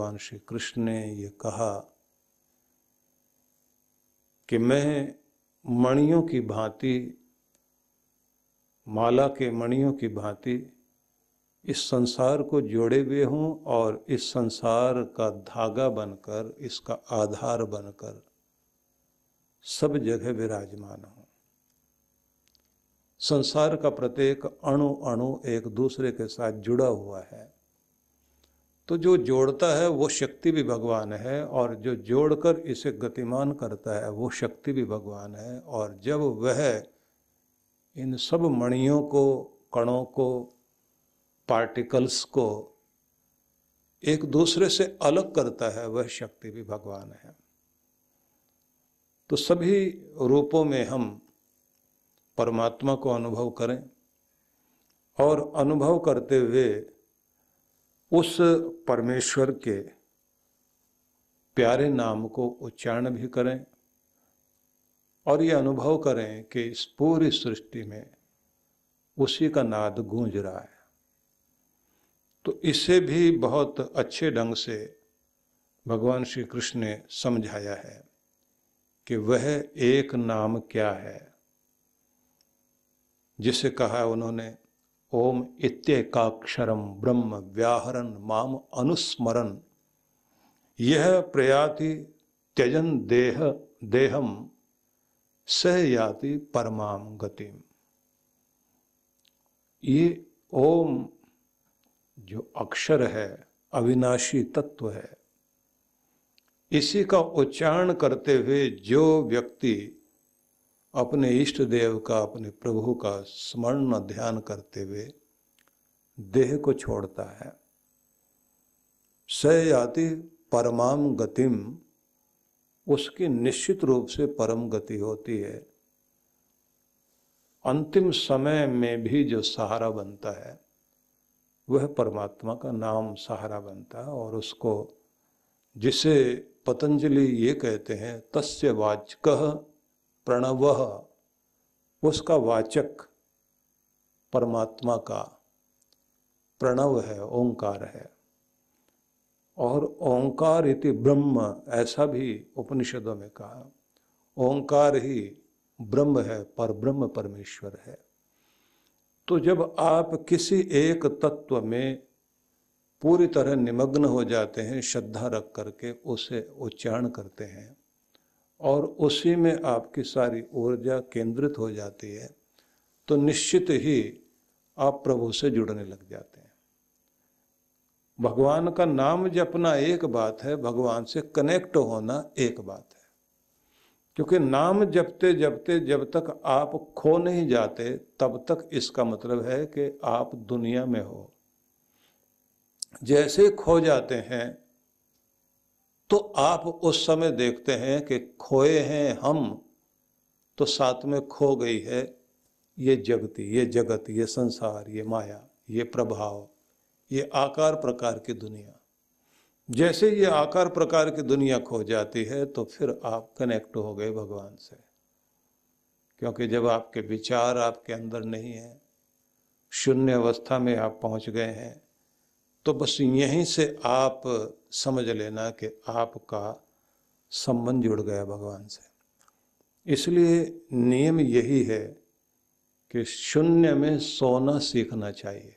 भगवान श्री कृष्ण ने ये कहा कि मैं मणियों की भांति, माला के मणियों की भांति इस संसार को जोड़े हुए हूँ और इस संसार का धागा बनकर, इसका आधार बनकर सब जगह विराजमान हूँ। संसार का प्रत्येक अणु अणु एक दूसरे के साथ जुड़ा हुआ है। तो जो जोड़ता है, वो शक्ति भी भगवान है और जो जोड़कर इसे गतिमान करता है, वो शक्ति भी भगवान है। और जब वह इन सब मणियों को, कणों को पार्टिकल्स को एक दूसरे से अलग करता है, वह शक्ति भी भगवान है। तो सभी रूपों में हम परमात्मा को अनुभव करें और अनुभव करते हुए उस परमेश्वर के प्यारे नाम को उच्चारण भी करें और ये अनुभव करें कि इस पूरी सृष्टि में उसी का नाद गूंज रहा है। तो इसे भी बहुत अच्छे ढंग से भगवान श्री कृष्ण ने समझाया है कि वह एक नाम क्या है, जिसे कहा उन्होंने ओम इत्येकाक्षरम ब्रह्म व्याहरण माम अनुस्मरण यह प्रयाति त्यजन देह देहम सह याति परमाम गतिम। ये ओम जो अक्षर है, अविनाशी तत्व है, इसी का उच्चारण करते हुए जो व्यक्ति अपने इष्ट देव का, अपने प्रभु का स्मरण ध्यान करते हुए देह को छोड़ता है। स याति परमाम गतिम उसकी निश्चित रूप से परम गति होती है। अंतिम समय में भी जो सहारा बनता है, वह परमात्मा का नाम सहारा बनता है और उसको जिसे पतंजलि ये कहते हैं, तस्य वाचक प्रणव, उसका वाचक परमात्मा का प्रणव है, ओंकार है। और ओंकार इति ब्रह्म, ऐसा भी उपनिषदों में कहा, ओंकार ही ब्रह्म है पर ब्रह्म परमेश्वर है। तो जब आप किसी एक तत्व में पूरी तरह निमग्न हो जाते हैं, श्रद्धा रख करके उसे उच्चारण करते हैं और उसी में आपकी सारी ऊर्जा केंद्रित हो जाती है तो निश्चित ही आप प्रभु से जुड़ने लग जाते हैं। भगवान का नाम जपना एक बात है, भगवान से कनेक्ट होना एक बात है। क्योंकि नाम जपते जपते जब तक आप खो नहीं जाते, तब तक इसका मतलब है कि आप दुनिया में हो। जैसे खो जाते हैं तो आप उस समय देखते हैं कि खोए हैं हम तो साथ में खो गई है ये जगती, ये जगत, ये संसार, ये माया, ये प्रभाव, ये आकार प्रकार की दुनिया। जैसे ये आकार प्रकार की दुनिया खो जाती है तो फिर आप कनेक्ट हो गए भगवान से। क्योंकि जब आपके विचार आपके अंदर नहीं है, शून्य अवस्था में आप पहुँच गए हैं तो बस यहीं से आप समझ लेना कि आपका संबंध जुड़ गया भगवान से। इसलिए नियम यही है कि शून्य में सोना सीखना चाहिए।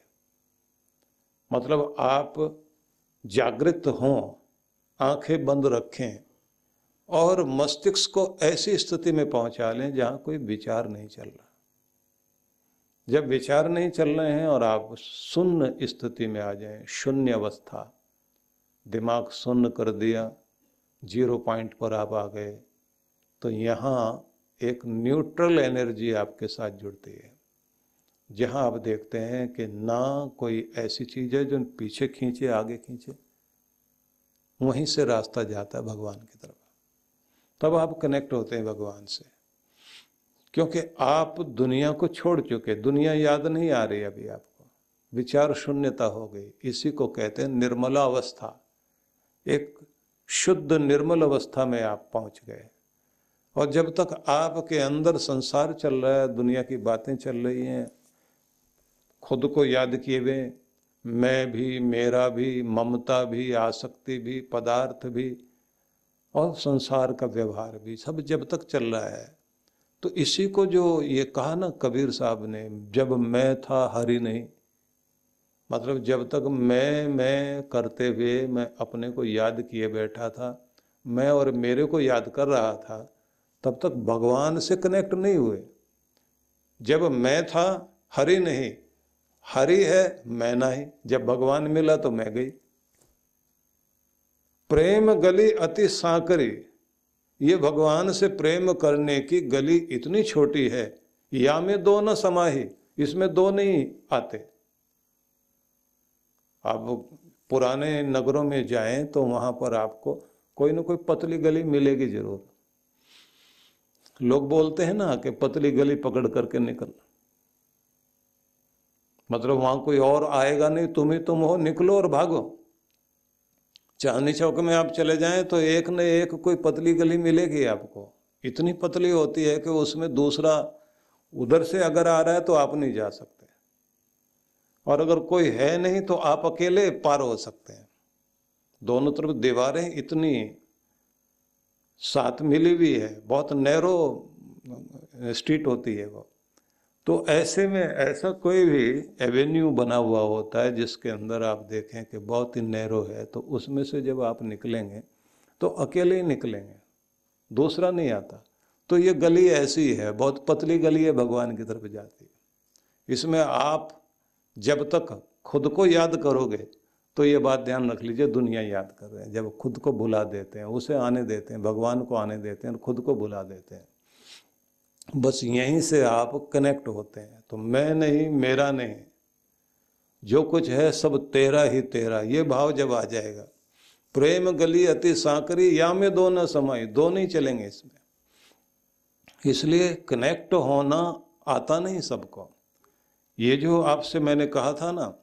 मतलब आप जागृत हों, आँखें बंद रखें और मस्तिष्क को ऐसी स्थिति में पहुँचा लें जहाँ कोई विचार नहीं चल रहा। जब विचार नहीं चल रहे हैं और आप शून्य स्थिति में आ जाएँ, शून्य अवस्था दिमाग सुन्न कर दिया, ज़ीरो पॉइंट पर आप आ गए। तो यहाँ एक न्यूट्रल एनर्जी आपके साथ जुड़ती है। जहाँ आप देखते हैं कि ना कोई ऐसी चीज़ है जो पीछे खींचे, आगे खींचे। वहीं से रास्ता जाता है भगवान की तरफ़। तब आप कनेक्ट होते हैं भगवान से। क्योंकि आप दुनिया को छोड़ चुके, दुनिया याद नहीं आ रही अभी आपको। विचार शून्यता हो गई। इसी को कहते हैं निर्मला अवस्था एक शुद्ध निर्मल अवस्था में आप पहुँच गए। और जब तक आपके अंदर संसार चल रहा है, दुनिया की बातें चल रही हैं, खुद को याद किए हुए, मैं भी, मेरा भी, ममता भी, आसक्ति भी, पदार्थ भी, और संसार का व्यवहार भी, सब जब तक चल रहा है तो इसी को जो ये कहा ना कबीर साहब ने, जब मैं था हरि नहीं मतलब जब तक मैं मैं करते हुए मैं अपने को याद किए बैठा था, मैं और मेरे को याद कर रहा था, तब तक भगवान से कनेक्ट नहीं हुए। जब मैं था, हरि नहीं। हरि है, मैं नहीं। जब भगवान मिला तो मैं गई। प्रेम गली अति सांकरी। ये भगवान से प्रेम करने की गली इतनी छोटी है, या में दो न समाही, इसमें दो नहीं आते। आप पुराने नगरों में जाएँ तो वहाँ पर आपको कोई ना कोई पतली गली मिलेगी ज़रूर। लोग बोलते हैं ना कि पतली गली पकड़ करके निकल। मतलब वहाँ कोई और आएगा नहीं, तुम ही तुम हो, निकलो और भागो। चांदनी चौक में आप चले जाएँ तो एक न एक कोई पतली गली मिलेगी आपको। इतनी पतली होती है कि उसमें दूसरा उधर से अगर आ रहा है तो आप नहीं जा सकते। और अगर कोई है नहीं तो आप अकेले पार हो सकते हैं। दोनों तरफ़ दीवारें इतनी साथ मिली हुई है, बहुत नैरो स्ट्रीट होती है वो। तो ऐसे में ऐसा कोई भी एवेन्यू बना हुआ होता है जिसके अंदर आप देखें कि बहुत ही नैरो है तो उसमें से जब आप निकलेंगे तो अकेले ही निकलेंगे, दूसरा नहीं आता। तो ये गली ऐसी है, बहुत पतली गली है भगवान की तरफ़ जाती। है इसमें आप जब तक खुद को याद करोगे तो ये बात ध्यान रख लीजिए, दुनिया याद कर रहे हैं। जब खुद को भुला देते हैं, उसे आने देते हैं, भगवान को आने देते हैं, खुद को भुला देते हैं। बस यहीं से आप कनेक्ट होते हैं। तो मैं नहीं, मेरा नहीं, जो कुछ है सब तेरा ही तेरा। ये भाव जब आ जाएगा, प्रेम गली अति सांकरी या में दो न समाई, दो नहीं चलेंगे इसमें। इसलिए कनेक्ट होना आता नहीं सबको। ये जो आपसे मैंने कहा था ना,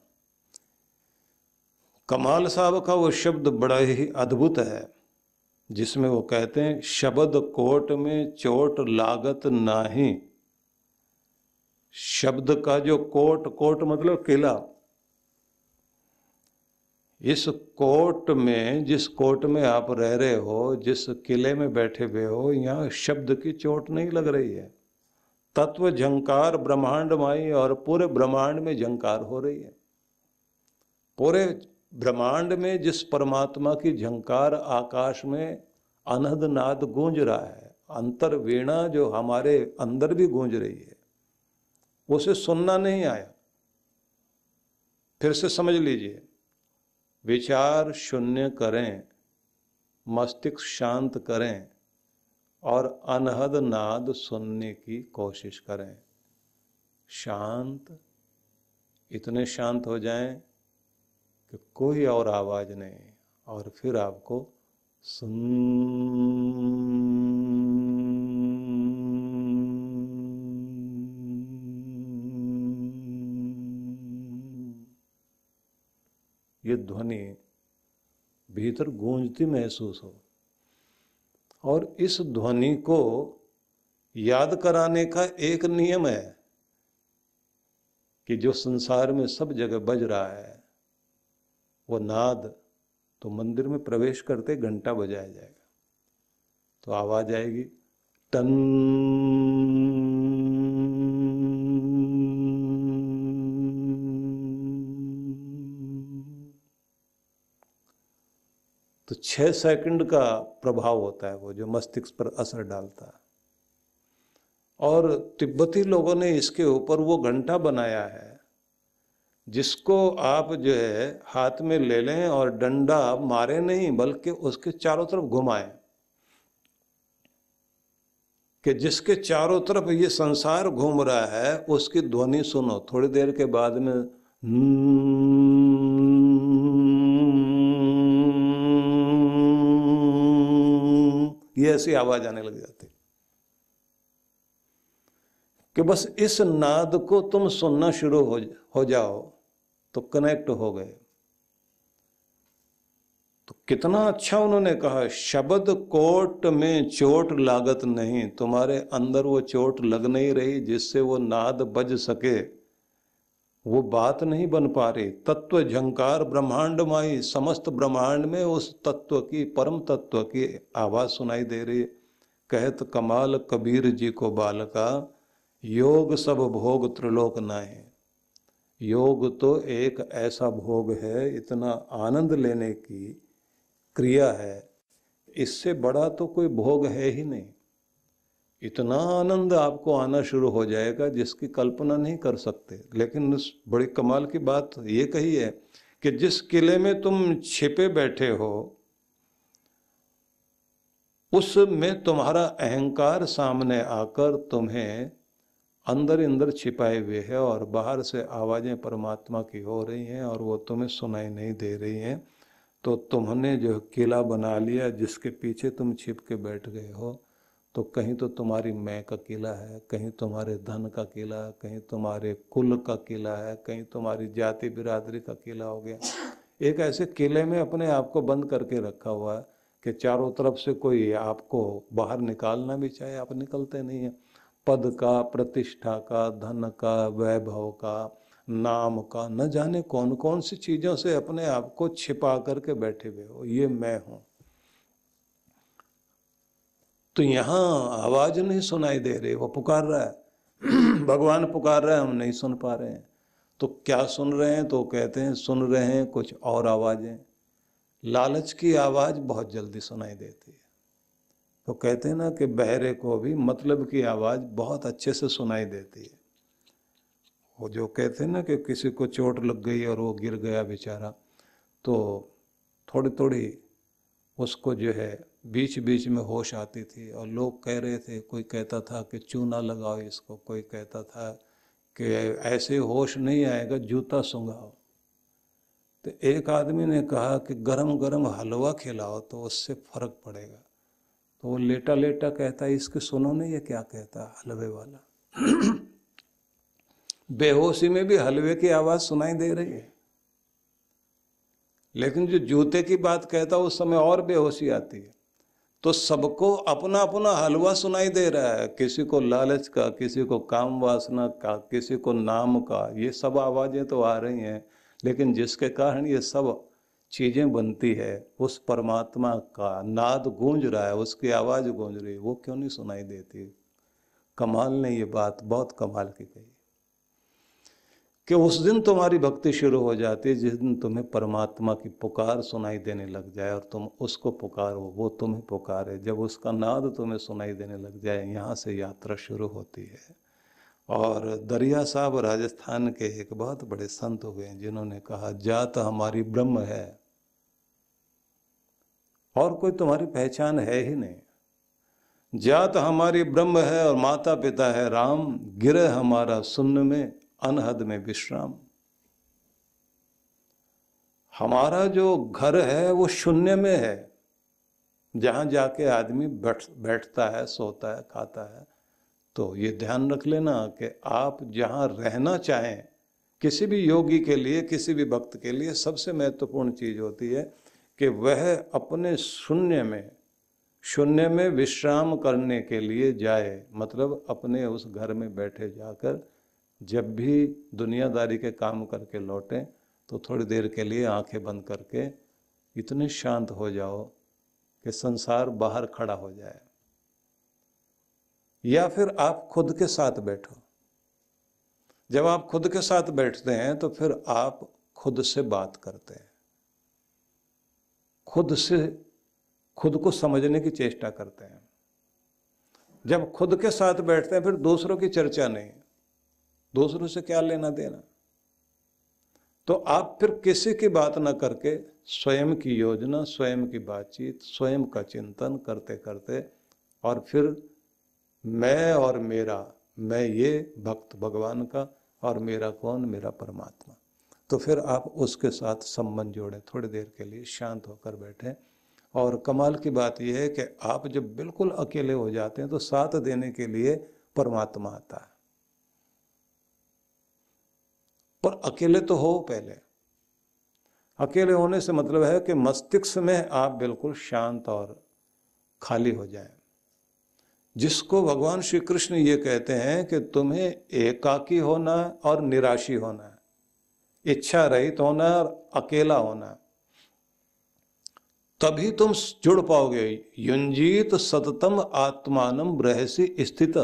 कमाल साहब का वो शब्द बड़ा ही अद्भुत है, जिसमें वो कहते हैं, शब्द कोट में चोट लागत नाही। शब्द का जो कोट कोट मतलब किला। इस कोट में, जिस कोट में आप रह रहे हो, जिस किले में बैठे हुए हो, यहाँ शब्द की चोट नहीं लग रही है। तत्व झंकार ब्रह्मांड माई और पूरे ब्रह्मांड में झंकार हो रही है। पूरे ब्रह्मांड में जिस परमात्मा की झंकार आकाश में अनहद नाद गूंज रहा है, अंतर वीणा जो हमारे अंदर भी गूंज रही है, उसे सुनना नहीं आया। फिर से समझ लीजिए, विचार शून्य करें, मस्तिष्क शांत करें और अनहद नाद सुनने की कोशिश करें। शांत, इतने शांत हो जाएँ कि कोई और आवाज़ नहीं और फिर आपको सुन ये ध्वनि भीतर गूंजती महसूस हो। और इस ध्वनि को याद कराने का एक नियम है कि जो संसार में सब जगह बज रहा है, वो नाद तो मंदिर में प्रवेश करते घंटा बजाया जाएगा। तो आवाज़ आएगी, टन। तो छह सेकंड का प्रभाव होता है वो जो मस्तिष्क पर असर डालता है। और तिब्बती लोगों ने इसके ऊपर वो घंटा बनाया है, जिसको आप जो है हाथ में ले लें और डंडा मारे नहीं, बल्कि उसके चारों तरफ़ घुमाएँ। कि जिसके चारों तरफ़ ये संसार घूम रहा है, उसकी ध्वनि सुनो। थोड़ी देर के बाद में ऐसी आवाज़ आने लग जाती। कि बस इस नाद को तुम सुनना शुरू हो हो जाओ तो कनेक्ट हो गए। तो कितना अच्छा उन्होंने कहा, शब्द कोट में चोट लागत नहीं, तुम्हारे अंदर वो चोट लग नहीं रही जिससे वो नाद बज सके। वो बात नहीं बन पा रही। तत्व झंकार ब्रह्मांड माई समस्त ब्रह्मांड में उस तत्व की, परम तत्व की आवाज़ सुनाई दे रही। कहत कमाल कबीर जी को बालका, योग सब भोग त्रिलोक नाए योग तो एक ऐसा भोग है, इतना आनंद लेने की क्रिया है। इससे बड़ा तो कोई भोग है ही नहीं। इतना आनंद आपको आना शुरू हो जाएगा जिसकी कल्पना नहीं कर सकते। लेकिन उस बड़ी कमाल की बात ये कही है कि जिस किले में तुम छिपे बैठे हो, उसमें तुम्हारा अहंकार सामने आकर तुम्हें अंदर अंदर छिपाए हुए है और बाहर से आवाज़ें परमात्मा की हो रही हैं और वो तुम्हें सुनाई नहीं दे रही हैं। तो तुमने जो किला बना लिया जिसके पीछे तुम छिप के बैठ गए हो तो कहीं तो तुम्हारी मैं का किला है, कहीं तुम्हारे धन का किला है, कहीं तुम्हारे कुल का किला है, कहीं तुम्हारी जाति बिरादरी का किला हो गया। एक ऐसे किले में अपने आप को बंद करके रखा हुआ है कि चारों तरफ़ से कोई आपको बाहर निकालना भी चाहे, आप निकलते नहीं है। पद का, प्रतिष्ठा का, धन का, वैभव का, नाम का, न जाने कौन कौन सी चीज़ों से अपने आप को छिपा करके बैठे हुए हो। ये मैं हूँ। तो यहाँ आवाज़ नहीं सुनाई दे रही, वो पुकार रहा है। भगवान पुकार रहा है, हम नहीं सुन पा रहे हैं। तो क्या सुन रहे हैं? तो कहते हैं, सुन रहे हैं कुछ और आवाज़ें। लालच की आवाज़ बहुत जल्दी सुनाई देती है। तो कहते हैं ना कि बहरे को भी मतलब की आवाज़ बहुत अच्छे से सुनाई देती है। वो जो कहते हैं ना कि किसी को चोट लग गई और वो गिर गया बेचारा तो थोड़ी थोड़ी उसको जो है बीच बीच में होश आती थी और लोग कह रहे थे, कोई कहता था कि चूना लगाओ इसको, कोई कहता था कि ऐसे होश नहीं आएगा, जूता सुंगाओ तो एक आदमी ने कहा कि गरम गरम हलवा खिलाओ तो उससे फ़र्क पड़ेगा। तो वो लेटा लेटा कहता है इसके सुनो नहीं ये क्या कहता, हलवे वाला। बेहोशी में भी हलवे की आवाज़ सुनाई दे रही है। लेकिन जो जूते की बात कहता, उस समय और बेहोशी आती है। तो सबको अपना अपना हलवा सुनाई दे रहा है। किसी को लालच का, किसी को काम वासना का, किसी को नाम का, ये सब आवाज़ें तो आ रही हैं, लेकिन जिसके कारण ये सब चीज़ें बनती है, उस परमात्मा का नाद गूंज रहा है, उसकी आवाज़ गूंज रही है, वो क्यों नहीं सुनाई देती? कमाल ने ये बात, बहुत कमाल की कही। कि उस दिन तुम्हारी भक्ति शुरू हो जाती है, जिस दिन तुम्हें परमात्मा की पुकार सुनाई देने लग जाए और तुम उसको पुकारो वो तुम्हें पुकारे जब उसका नाद तुम्हें सुनाई देने लग जाए, यहाँ से यात्रा शुरू होती है। और दरिया साहब राजस्थान के एक बहुत बड़े संत हुए जिन्होंने कहा, जात हमारी ब्रह्म है, और कोई तुम्हारी पहचान है ही नहीं। जात हमारी ब्रह्म है और माता पिता है, राम गिरे हमारा सुन्न में अनहद में विश्राम। हमारा जो घर है, वो शून्य में है। जहाँ जाके आदमी बैठ, बैठता है, सोता है, खाता है तो ये ध्यान रख लेना कि आप जहाँ रहना चाहें, किसी भी योगी के लिए, किसी भी भक्त के लिए, सबसे महत्वपूर्ण चीज़ होती है कि वह अपने शून्य में शून्य में विश्राम करने के लिए जाए। मतलब अपने उस घर में बैठे जाकर जब भी दुनियादारी के काम करके लौटें तो थोड़ी देर के लिए आँखें बंद करके इतने शांत हो जाओ कि संसार बाहर खड़ा हो जाए। या फिर आप खुद के साथ बैठो। जब आप खुद के साथ बैठते हैं तो फिर आप खुद से बात करते हैं। खुद से, खुद को समझने की चेष्टा करते हैं। जब खुद के साथ बैठते हैं, फिर दूसरों की चर्चा नहीं। दूसरों से क्या लेना देना? तो आप फिर किसी की बात ना करके स्वयं की योजना, स्वयं की बातचीत, स्वयं का चिंतन करते करते और फिर मैं और मेरा, मैं ये भक्त भगवान का और मेरा कौन? मेरा परमात्मा। तो फिर आप उसके साथ संबंध जोड़े, थोड़ी देर के लिए शांत होकर बैठे। और कमाल की बात यह है कि आप जब बिल्कुल अकेले हो जाते हैं तो साथ देने के लिए परमात्मा आता है पर अकेले तो हो पहले। अकेले होने से मतलब है कि मस्तिष्क में आप बिल्कुल शांत और खाली हो जाए। जिसको भगवान श्री कृष्ण ये कहते हैं कि तुम्हें एकाकी होना और निराशी होना, इच्छा रहित होना और अकेला होना, तभी तुम जुड़ पाओगे। युंजीत सततम आत्मानम रहसी स्थित।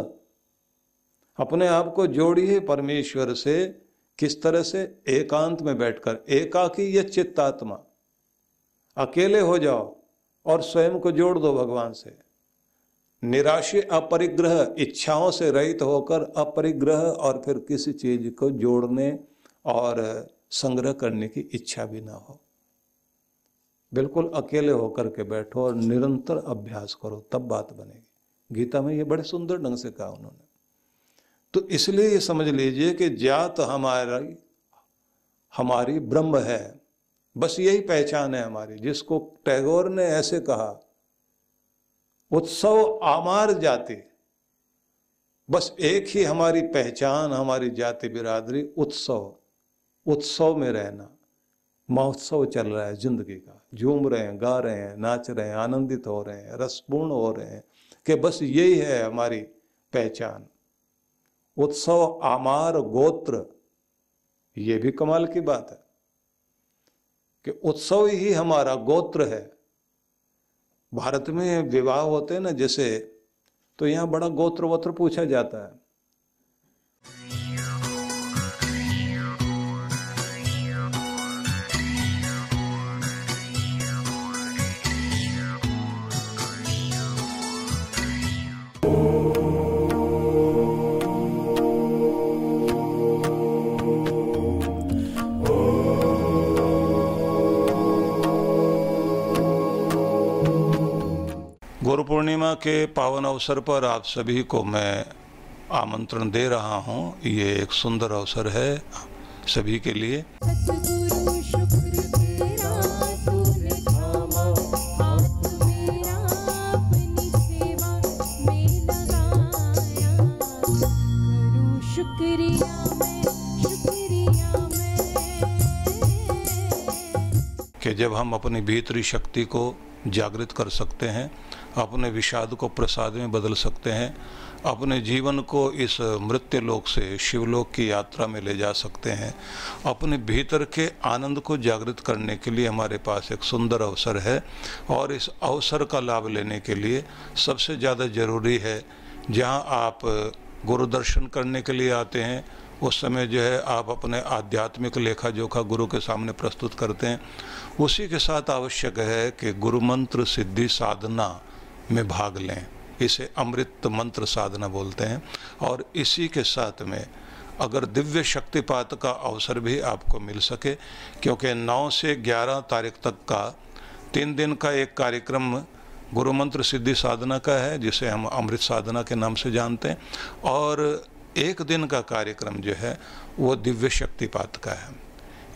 अपने आप को जोड़िए परमेश्वर से। किस तरह से? एकांत में बैठकर। एकाकी या चित्तात्मा। अकेले हो जाओ और स्वयं को जोड़ दो भगवान से। निराशे अपरिग्रह, इच्छाओं से रहित होकर अपरिग्रह और फिर किसी चीज़ को जोड़ने और संग्रह करने की इच्छा भी ना हो। बिल्कुल अकेले होकर के बैठो और निरंतर अभ्यास करो, तब बात बनेगी। गीता में ये बड़े सुंदर ढंग से कहा उन्होंने। तो इसलिए ये समझ लीजिए कि जात हमारी हमारी ब्रह्म है। बस यही पहचान है हमारी। जिसको टैगोर ने ऐसे कहा, उत्सव आमार जाति। बस एक ही हमारी पहचान, हमारी जाति बिरादरी, उत्सव। उत्सव में रहना। महोत्सव चल रहा है ज़िंदगी का। झूम रहे हैं, गा रहे हैं, नाच रहे हैं, आनंदित हो रहे हैं, रसपूर्ण हो रहे हैं कि बस यही है हमारी पहचान। उत्सव आमार गोत्र। ये भी कमाल की बात है कि उत्सव ही हमारा गोत्र है। भारत में विवाह होते हैं ना जैसे तो यहाँ बड़ा गोत्र वोत्र पूछा जाता है। पूर्णिमा के पावन अवसर पर आप सभी को मैं आमंत्रण दे रहा हूँ। ये एक सुंदर अवसर है सभी के लिए। कि जब हम अपनी भीतरी शक्ति को जागृत कर सकते हैं अपने विषाद को प्रसाद में बदल सकते हैं, अपने जीवन को इस मृत्यु लोक से शिवलोक की यात्रा में ले जा सकते हैं। अपने भीतर के आनंद को जागृत करने के लिए हमारे पास एक सुंदर अवसर है और इस अवसर का लाभ लेने के लिए सबसे ज़्यादा ज़रूरी है, जहाँ आप गुरु दर्शन करने के लिए आते हैं, उस समय जो है आप अपने आध्यात्मिक लेखा जोखा गुरु के सामने प्रस्तुत करते हैं। उसी के साथ आवश्यक है कि गुरु मंत्र सिद्धि साधना में भाग लें। इसे अमृत मंत्र साधना बोलते हैं। और इसी के साथ में अगर दिव्य शक्तिपात का अवसर भी आपको मिल सके, क्योंकि 9 से 11 तारीख तक का तीन दिन का एक कार्यक्रम गुरु मंत्र सिद्धि साधना का है, जिसे हम अमृत साधना के नाम से जानते हैं। और एक दिन का कार्यक्रम जो है, वो दिव्य शक्तिपात का है।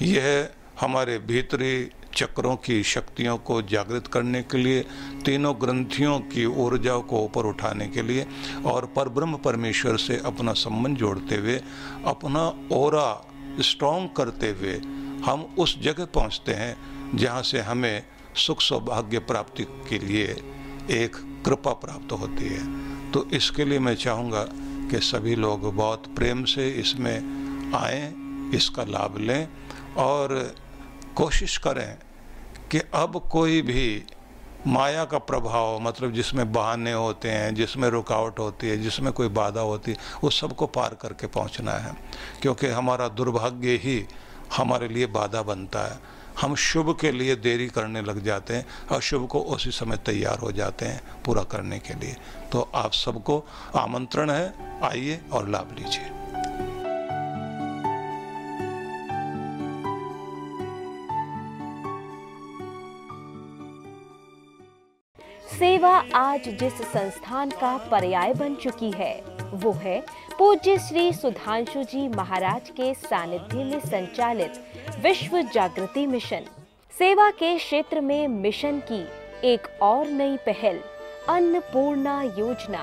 यह हमारे भीतरी चक्रों की शक्तियों को जागृत करने के लिए, तीनों ग्रंथियों की ऊर्जा को ऊपर उठाने के लिए और परब्रह्म परमेश्वर से अपना संबंध जोड़ते हुए, अपना ओरा स्ट्रॉन्ग करते हुए हम उस जगह पहुँचते हैं जहाँ से हमें सुख सौभाग्य प्राप्ति के लिए एक कृपा प्राप्त होती है। तो इसके लिए मैं चाहूँगा कि सभी लोग बहुत प्रेम से इसमें आए, इसका लाभ लें और कोशिश करें कि अब कोई भी माया का प्रभाव मतलब जिसमें बहाने होते हैं, जिसमें रुकावट होती है, जिसमें कोई बाधा होती है, उस सबको पार करके पहुँचना है। क्योंकि हमारा दुर्भाग्य ही हमारे लिए बाधा बनता है। हम शुभ के लिए देरी करने लग जाते हैं अशुभ को उसी समय तैयार हो जाते हैं पूरा करने के लिए। तो आप सबको आमंत्रण है, आइए और लाभ लीजिए। सेवा आज जिस संस्थान का पर्याय बन चुकी है, वो है पूज्य श्री सुधांशु जी महाराज के सानिध्य में संचालित विश्व जागृति मिशन। सेवा के क्षेत्र में मिशन की एक और नई पहल, अन्नपूर्णा योजना।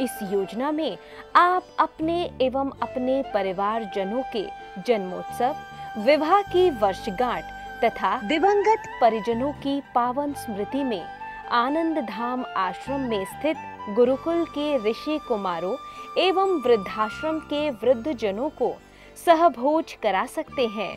इस योजना में आप अपने एवं अपने परिवार जनों के जन्मोत्सव, विवाह की वर्षगांठ तथा दिवंगत परिजनों की पावन स्मृति में आनंद धाम आश्रम में स्थित गुरुकुल के ऋषि कुमारों एवं वृद्धाश्रम के वृद्ध जनों को सहभोज करा सकते हैं।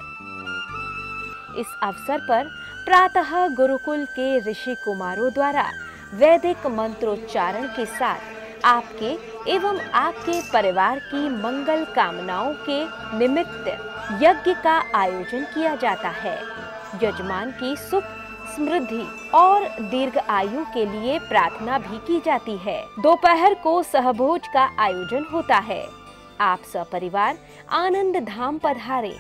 इस अवसर पर प्रातः गुरुकुल के ऋषि कुमारों द्वारा वैदिक मंत्रोच्चारण के साथ आपके एवं आपके परिवार की मंगल कामनाओं के निमित्त यज्ञ का आयोजन किया जाता है। यजमान की सुख समृद्धि और दीर्घ आयु के लिए प्रार्थना भी की जाती है। दोपहर को सहभोज का आयोजन होता है। आप सपरिवार आनंद धाम पधारे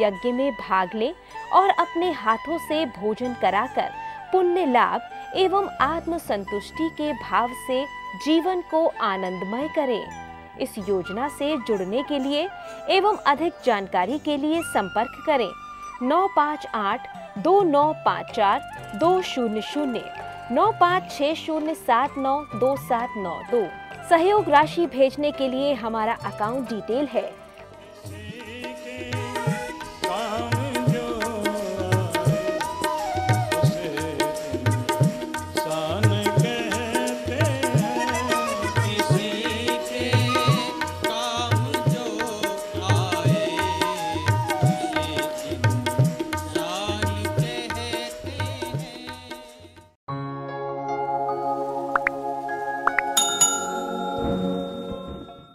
यज्ञ में भाग ले और अपने हाथों से भोजन कराकर पुण्य लाभ एवं आत्म संतुष्टि के भाव से जीवन को आनंदमय करें। इस योजना से जुड़ने के लिए एवं अधिक जानकारी के लिए संपर्क करें। नौ पाँच आठ दो नौ पाँच चार दो शून्य शून्य नौ पाँच छः शून्य सात नौ दो सात नौ दो। सहयोग राशि भेजने के लिए हमारा अकाउंट डिटेल है।